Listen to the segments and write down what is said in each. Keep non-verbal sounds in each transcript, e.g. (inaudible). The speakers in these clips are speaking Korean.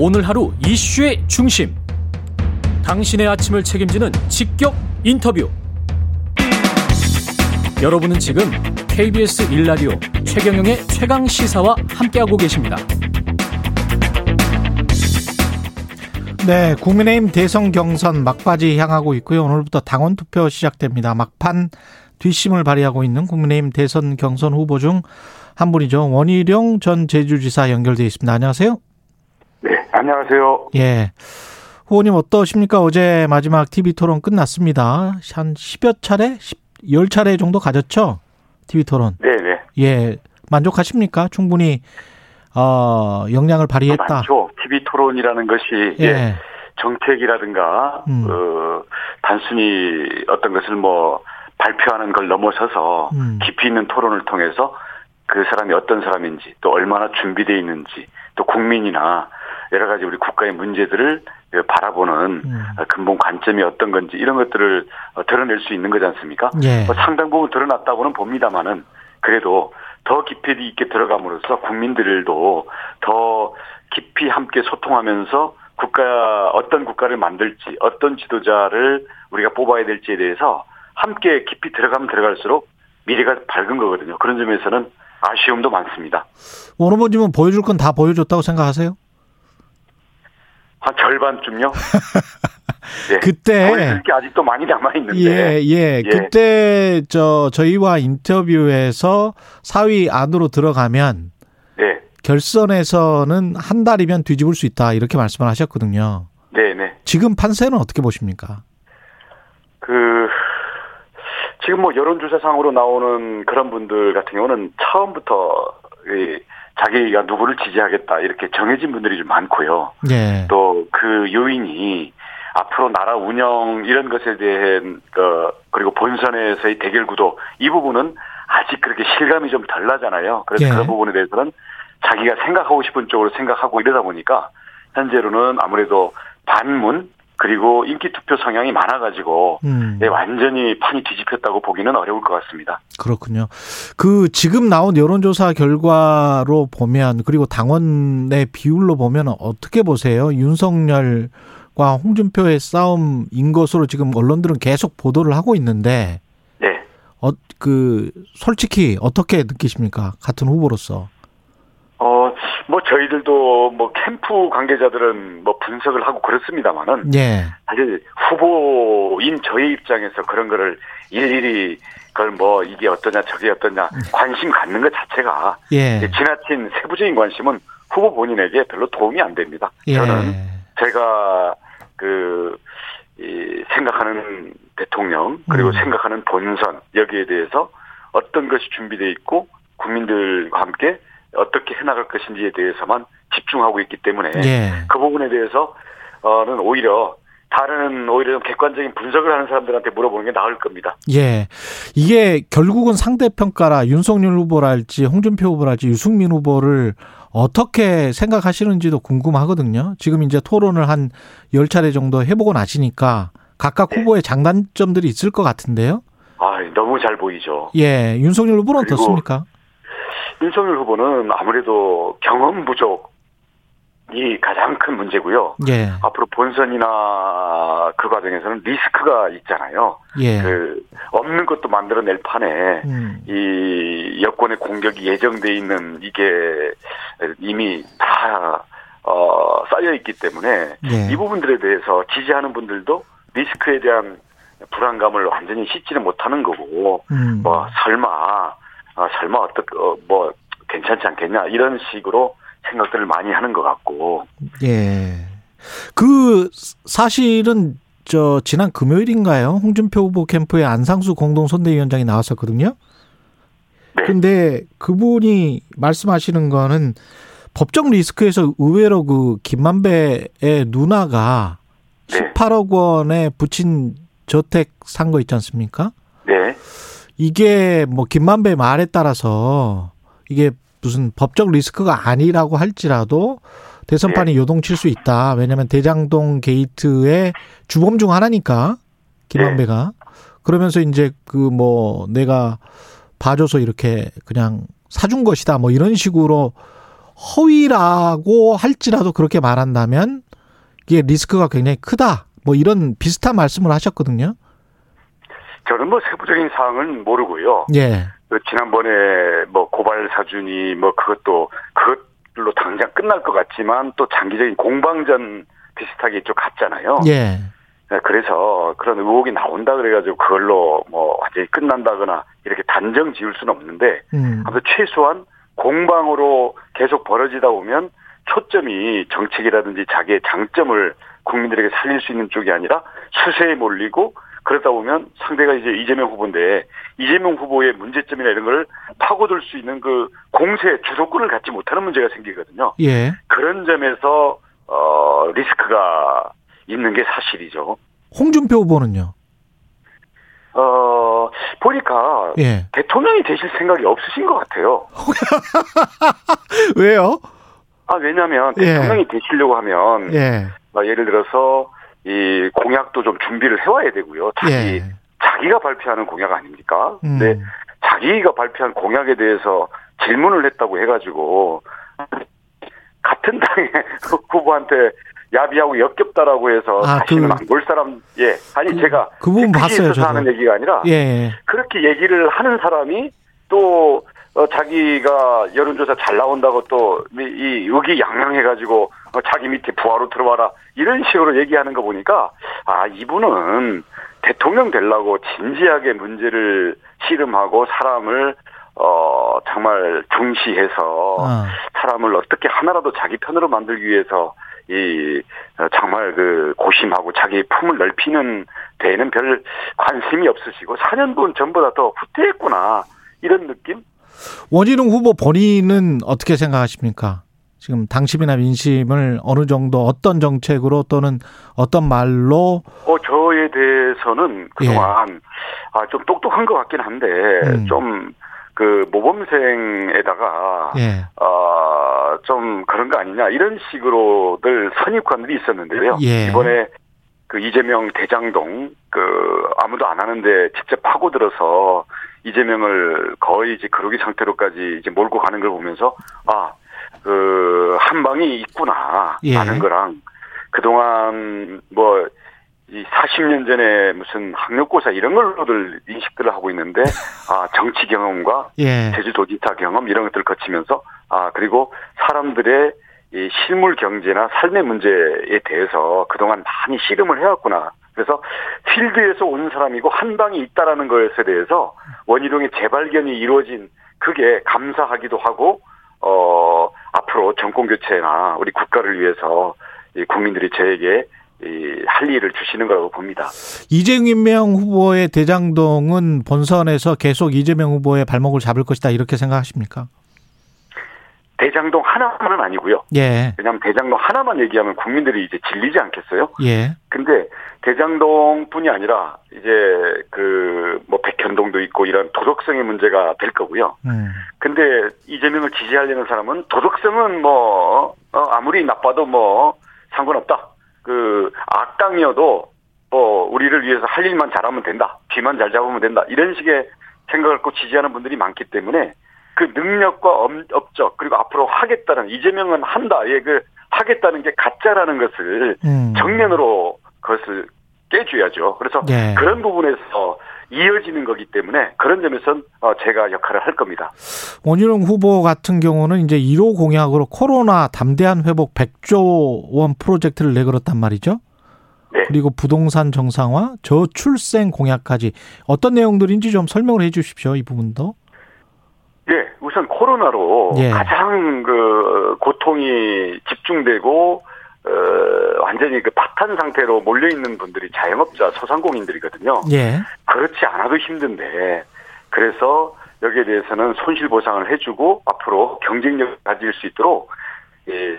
오늘 하루 이슈의 중심. 당신의 아침을 책임지는 직격 인터뷰. 여러분은 지금 KBS 일라디오 최경영의 최강 시사와 함께하고 계십니다. 네, 국민의힘 대선 경선 막바지 향하고 있고요. 오늘부터 당원 투표 시작됩니다. 막판 뒷심을 발휘하고 있는 국민의힘 대선 경선 후보 중 한 분이죠. 원희룡 전 제주지사 연결돼 있습니다. 안녕하세요. 네, 안녕하세요. 예. 후보님 어떠십니까? 어제 마지막 TV 토론 끝났습니다. 한 10여 차례? 10, 차례 정도 가졌죠? TV 토론. 네, 네. 예. 만족하십니까? 충분히 어, 역량을 발휘했다. 많죠. TV 토론이라는 것이 예. 예. 정책이라든가 음. 어, 단순히 어떤 것을 뭐 발표하는 걸 넘어서서 음. 깊이 있는 토론을 통해서 그 사람이 어떤 사람인지 또 얼마나 준비되어 있는지 또 국민이나 여러 가지 우리 국가의 문제들을 바라보는 음. 근본 관점이 어떤 건지 이런 것들을 어, 드러낼 수 있는 거지 않습니까? 예. 뭐 상당 부분 드러났다고는 봅니다만은 그래도 더 깊이 있게 들어감으로써 국민들도 더 깊이 함께 소통하면서 국가 어떤 국가를 만들지 어떤 지도자를 우리가 뽑아야 될지에 대해서 함께 깊이 들어가면 들어갈수록 미래가 밝은 거거든요. 그런 점에서는 아쉬움도 많습니다. 원 후보님은 보여줄 건 다 보여줬다고 생각하세요? 한 절반쯤요. 네. (laughs) 그때 게 아직도 많이 남아 있는데. 예, 예. 그때 저 저희와 인터뷰에서 사위 안으로 들어가면 네. 결선에서는 한 달이면 뒤집을 수 있다 이렇게 말씀을 하셨거든요. 네, 네. 지금 판세는 어떻게 보십니까? 그 지금 뭐 여론조사상으로 나오는 그런 분들 같은 경우는 처음부터 이 자기가 누구를 지지하겠다 이렇게 정해진 분들이 좀 많고요. 예. 또그 요인이 앞으로 나라 운영 이런 것에 대한 그 그리고 본선에서의 대결 구도 이 부분은 아직 그렇게 실감이 좀 덜 나잖아요. 그래서 예. 그런 부분에 대해서는 자기가 생각하고 싶은 쪽으로 생각하고 이러다 보니까 현재로는 아무래도 반문 그리고 인기 투표 성향이 많아가지고 음. 네, 완전히 판이 뒤집혔다고 보기는 어려울 것 같습니다. 그렇군요. 그 지금 나온 여론조사 결과로 보면 그리고 당원의 비율로 보면 어떻게 보세요? 윤석열과 홍준표의 싸움인 것으로 지금 언론들은 계속 보도를 하고 있는데 네. 어, 그 솔직히 어떻게 느끼십니까? 같은 후보로서. 어, 뭐 저희들도 뭐 캠프 관계자들은 뭐 분석을 하고 그렇습니다만은 예. 사실 후보인 저희 입장에서 그런 거를 일일이 그걸 뭐 이게 어떠냐 저게 어떠냐 관심 갖는 것 자체가 예. 지나친 세부적인 관심은 후보 본인에게 별로 도움이 안 됩니다. 예. 저는 제가 그 이, 생각하는 대통령 그리고 음. 생각하는 본선 여기에 대해서 어떤 것이 준비되어 있고 국민들과 함께 어떻게 해나갈 것인지에 대해서만 집중하고 있기 때문에 예. 그 부분에 대해서는 오히려 다른 오히려 좀 객관적인 분석을 하는 사람들한테 물어보는 게 나을 겁니다. 예. 이게 결국은 상대평가라 윤석열 후보랄지 홍준표 후보랄지 유승민 후보를 어떻게 생각하시는지도 궁금하거든요. 지금 이제 토론을 한 10차례 정도 해보고 나시니까 각각 네. 후보의 장단점들이 있을 것 같은데요. 아, 너무 잘 보이죠. 예. 윤석열 후보는 어떻습니까? 윤석열 후보는 아무래도 경험 부족이 가장 큰 문제고요. 예. 앞으로 본선이나 그 과정에서는 리스크가 있잖아요. 예. 그 없는 것도 만들어낼 판에 음. 이 여권의 공격이 예정돼 있는 이게 이미 다 어, 쌓여 있기 때문에 예. 이 부분들에 대해서 지지하는 분들도 리스크에 대한 불안감을 완전히 씻지는 못하는 거고 음. 뭐 설마 아, 설마 어떻 어, 뭐 괜찮지 않겠냐 이런 식으로 생각들을 많이 하는 것 같고 예. 그 사실은 저 지난 금요일인가요? 홍준표 후보 캠프에 안상수 공동 선대위원장이 나왔었거든요. 네. 근데 그분이 말씀하시는 거는 법적 리스크에서 의외로 그 김만배의 누나가 네. 18억 원에 붙인 저택 산 거 있지 않습니까? 네. 이게 뭐 김만배 말에 따라서 이게 무슨 법적 리스크가 아니라고 할지라도 대선판이 요동칠 수 있다. 왜냐하면 대장동 게이트의 주범 중 하나니까 김만배가 그러면서 이제 그 뭐 내가 봐줘서 이렇게 그냥 사준 것이다. 뭐 이런 식으로 허위라고 할지라도 그렇게 말한다면 이게 리스크가 굉장히 크다. 뭐 이런 비슷한 말씀을 하셨거든요. 저는 뭐 세부적인 사항은 모르고요. 예. 그 지난번에 뭐 고발 사준이 뭐 그것도 그것로 당장 끝날 것 같지만 또 장기적인 공방전 비슷하게 좀 갔잖아요. 예. 네, 그래서 그런 의혹이 나온다 그래가지고 그걸로 뭐 완전히 끝난다거나 이렇게 단정 지을 수는 없는데 음. 아무튼 최소한 공방으로 계속 벌어지다 보면 초점이 정책이라든지 자기의 장점을 국민들에게 살릴 수 있는 쪽이 아니라 수세에 몰리고 그러다 보면 상대가 이제 이재명 후보인데 이재명 후보의 문제점이나 이런 걸 파고들 수 있는 그 공세 주도권을 갖지 못하는 문제가 생기거든요. 예. 그런 점에서 어 리스크가 있는 게 사실이죠. 홍준표 후보는요. 어 보니까 예. 대통령이 되실 생각이 없으신 것 같아요. (laughs) 왜요? 아 왜냐하면 예. 대통령이 되시려고 하면 예. 어, 예를 들어서 이 공약도 좀 준비를 해와야 되고요. 자기 예. 자기가 발표하는 공약 아닙니까? 음. 근데 자기가 발표한 공약에 대해서 질문을 했다고 해가지고 같은 당의 (laughs) 후보한테 야비하고 역겹다라고 해서 아, 다시는 그- 안볼 사람 예 아니 그- 제가 그 부분 봤어요, 저도. 하는 얘기가 아니라 예. 예. 그렇게 얘기를 하는 사람이 또 어, 자기가 여론조사 잘 나온다고 또이 의기양양해가지고 어, 자기 밑에 부하로 들어와라 이런 식으로 얘기하는 거 보니까 아 이분은 대통령 되려고 진지하게 문제를 씨름하고 사람을 어 정말 중시해서 어. 사람을 어떻게 하나라도 자기 편으로 만들기 위해서 이 어, 정말 그 고심하고 자기 품을 넓히는 데에는 별 관심이 없으시고 4년분 전보다 더 후퇴했구나 이런 느낌? 원희룡 후보 본인은 어떻게 생각하십니까? 지금 당심이나 민심을 어느 정도 어떤 정책으로 또는 어떤 말로 어 저에 대해서는 그동안 아좀 똑똑한 것 같긴 한데 예. 음. 좀그 모범생에다가 예. 어좀 그런 거 아니냐 이런 식으로들 선입관들이 있었는데요. 예. 이번에 그 이재명 대장동 그 아무도 안 하는데 직접 파고들어서 이재명을 거의 이제 그러기 상태로까지 이제 몰고 가는 걸 보면서 아 그 한방이 있구나 예. 하는 거랑 그동안 뭐 이 40년 전에 무슨 학력고사 이런 걸로들 인식들을 하고 있는데 아 정치 경험과 예. 제주도 기타 경험 이런 것들을 거치면서 아 그리고 사람들의 이 실물 경제나 삶의 문제에 대해서 그동안 많이 씨름을 해왔구나. 그래서 필드에서 온 사람이고 한 방이 있다라는 것에 대해서 원희룡의 재발견이 이루어진 그게 감사하기도 하고 어 앞으로 정권 교체나 우리 국가를 위해서 이 국민들이 저에게 이할 일을 주시는 거라고 봅니다. 이재명 후보의 대장동은 본선에서 계속 이재명 후보의 발목을 잡을 것이다 이렇게 생각하십니까? 대장동 하나만은 아니고요. 예. 왜냐하면 대장동 하나만 얘기하면 국민들이 이제 질리지 않겠어요? 예. 근데 대장동뿐이 아니라 이제 그 뭐 백현동도 있고 이런 도덕성의 문제가 될 거고요. 음. 근데 이재명을 지지하려는 사람은 도덕성은 뭐 어, 아무리 나빠도 뭐 상관없다. 그 악당이어도 뭐 우리를 위해서 할 일만 잘하면 된다. 귀만 잘 잡으면 된다. 이런 식의 생각을 갖고 지지하는 분들이 많기 때문에 그 능력과 엄- 업적 그리고 앞으로 하겠다는 이재명은 한다. 예, 그 하겠다는 게 가짜라는 것을 음. 정면으로 그것을 깨줘야죠. 그래서 예. 그런 부분에서 이어지는 거기 때문에 그런 점에선 어, 제가 역할을 할 겁니다. 원희룡 후보 같은 경우는 이제 1호 공약으로 코로나 담대한 회복 100조 원 프로젝트를 내걸었단 말이죠. 네. 그리고 부동산 정상화, 저출생 공약까지 어떤 내용들인지 좀 설명을 해 주십시오. 이 부분도. 예, 우선 코로나로 예. 가장 그 고통이 집중되고 어, 완전히 그 파탄 상태로 몰려 있는 분들이 자영업자, 소상공인들이거든요. 예. 그렇지 않아도 힘든데 그래서 여기에 대해서는 손실 보상을 해주고 앞으로 경쟁력을 가질 수 있도록 이,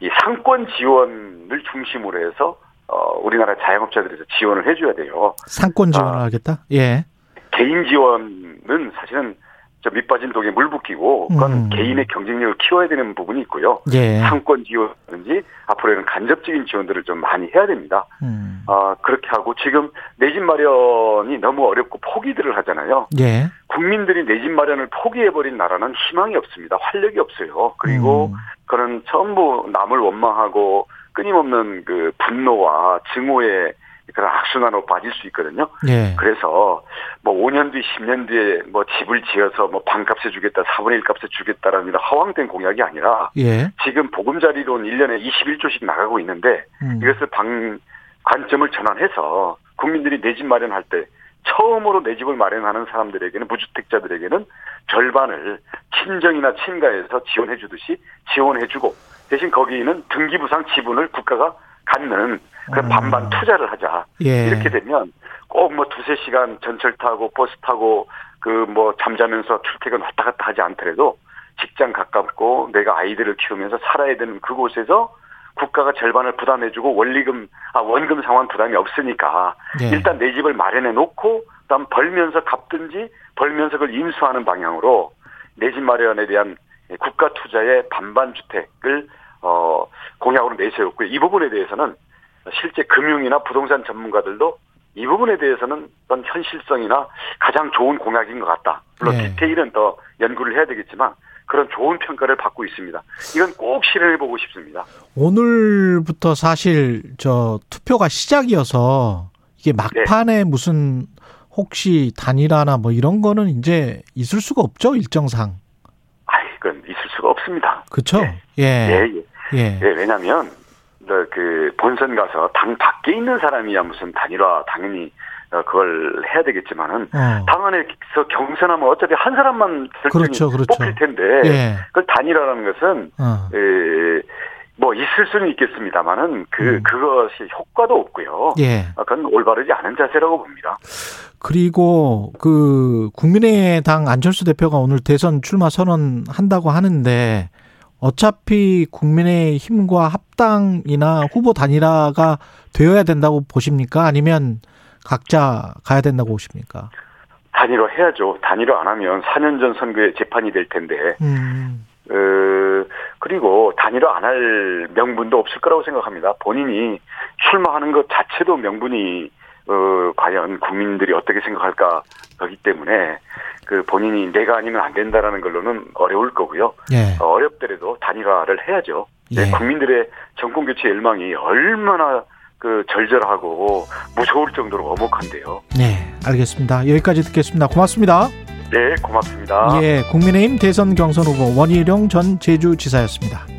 이 상권 지원을 중심으로 해서 어, 우리나라 자영업자들에서 지원을 해줘야 돼요. 상권 지원을 아. 하겠다. 예. 개인 지원은 사실은 저 밑빠진 독에 물 붓기고 그건 음. 개인의 경쟁력을 키워야 되는 부분이 있고요. 예. 상권 지원이든지 앞으로는 간접적인 지원들을 좀 많이 해야 됩니다. 음. 아 그렇게 하고 지금 내 집 마련이 너무 어렵고 포기들을 하잖아요. 예. 국민들이 내 집 마련을 포기해버린 나라는 희망이 없습니다. 활력이 없어요. 그리고 음. 그런 전부 남을 원망하고 끊임없는 그 분노와 증오의 그런 악순환으로 빠질 수 있거든요. 예. 그래서 뭐 5년 뒤, 10년 뒤에 뭐 집을 지어서 뭐 반값에 주겠다, 4분의 1 값에 주겠다라는 이런 허황된 공약이 아니라 예. 지금 보금자리론 1년에 21조씩 나가고 있는데 음. 이것을 방, 관점을 전환해서 국민들이 내 집 마련할 때 처음으로 내 집을 마련하는 사람들에게는 무주택자들에게는 절반을 친정이나 친가에서 지원해 주듯이 지원해 주고 대신 거기는 등기부상 지분을 국가가 갖는 그런 음. 반반 투자를 하자. 예. 이렇게 되면 꼭 뭐 두세 시간 전철 타고 버스 타고 그 뭐 잠자면서 출퇴근 왔다 갔다 하지 않더라도 직장 가깝고 내가 아이들을 키우면서 살아야 되는 그곳에서 국가가 절반을 부담해주고 원리금 아 원금 상환 부담이 없으니까 예. 일단 내 집을 마련해 놓고 그다음 벌면서 갚든지 벌면서 그걸 인수하는 방향으로 내 집 마련에 대한 국가 투자의 반반 주택을 어 공약으로 내세웠고요. 이 부분에 대해서는 실제 금융이나 부동산 전문가들도 이 부분에 대해서는 어떤 현실성이나 가장 좋은 공약인 것 같다. 물론 네. 디테일은 더 연구를 해야 되겠지만 그런 좋은 평가를 받고 있습니다. 이건 꼭 실현해 보고 싶습니다. 오늘부터 사실 저 투표가 시작이어서 이게 막판에 무슨 혹시 단일화나 뭐 이런 거는 이제 있을 수가 없죠 일정상 아, 이건 있을 수가 없습니다. 그렇죠 예, 예 예. 예. 예, 왜냐하면 어, 그 본선 가서 당 밖에 있는 사람이야 무슨 단일화 당연히 어, 그걸 해야 되겠지만은 어. 당원에서 경선하면 어차피 한 사람만 그렇죠, 그렇죠. 뽑힐 텐데 예. 그걸 단일화라는 것은 어. 에, 뭐 있을 수는 있겠습니다만은 그 음. 그것이 효과도 없고요. 예. 아, 그건 올바르지 않은 자세라고 봅니다. 그리고 그 국민의당 안철수 대표가 오늘 대선 출마 선언한다고 하는데 어차피 국민의 힘과 합당이나 후보 단일화가 되어야 된다고 보십니까? 아니면 각자 가야 된다고 보십니까? 단일화 해야죠. 단일화 안 하면 4년 전 선거에 재판이 될 텐데 음. 어, 그리고 단일화 안 할 명분도 없을 거라고 생각합니다. 본인이 출마하는 것 자체도 명분이, 어, 과연 국민들이 어떻게 생각할까, 거기 때문에, 그 본인이 내가 아니면 안 된다라는 걸로는 어려울 거고요. 예. 어, 어렵더라도 단일화를 해야죠. 네, 예. 국민들의 정권 교체 열망이 얼마나 그 절절하고 무서울 정도로 엄혹한데요. 네, 알겠습니다. 여기까지 듣겠습니다. 고맙습니다. 네, 고맙습니다. 예, 국민의힘 대선 경선 후보 원희룡 전 제주지사였습니다.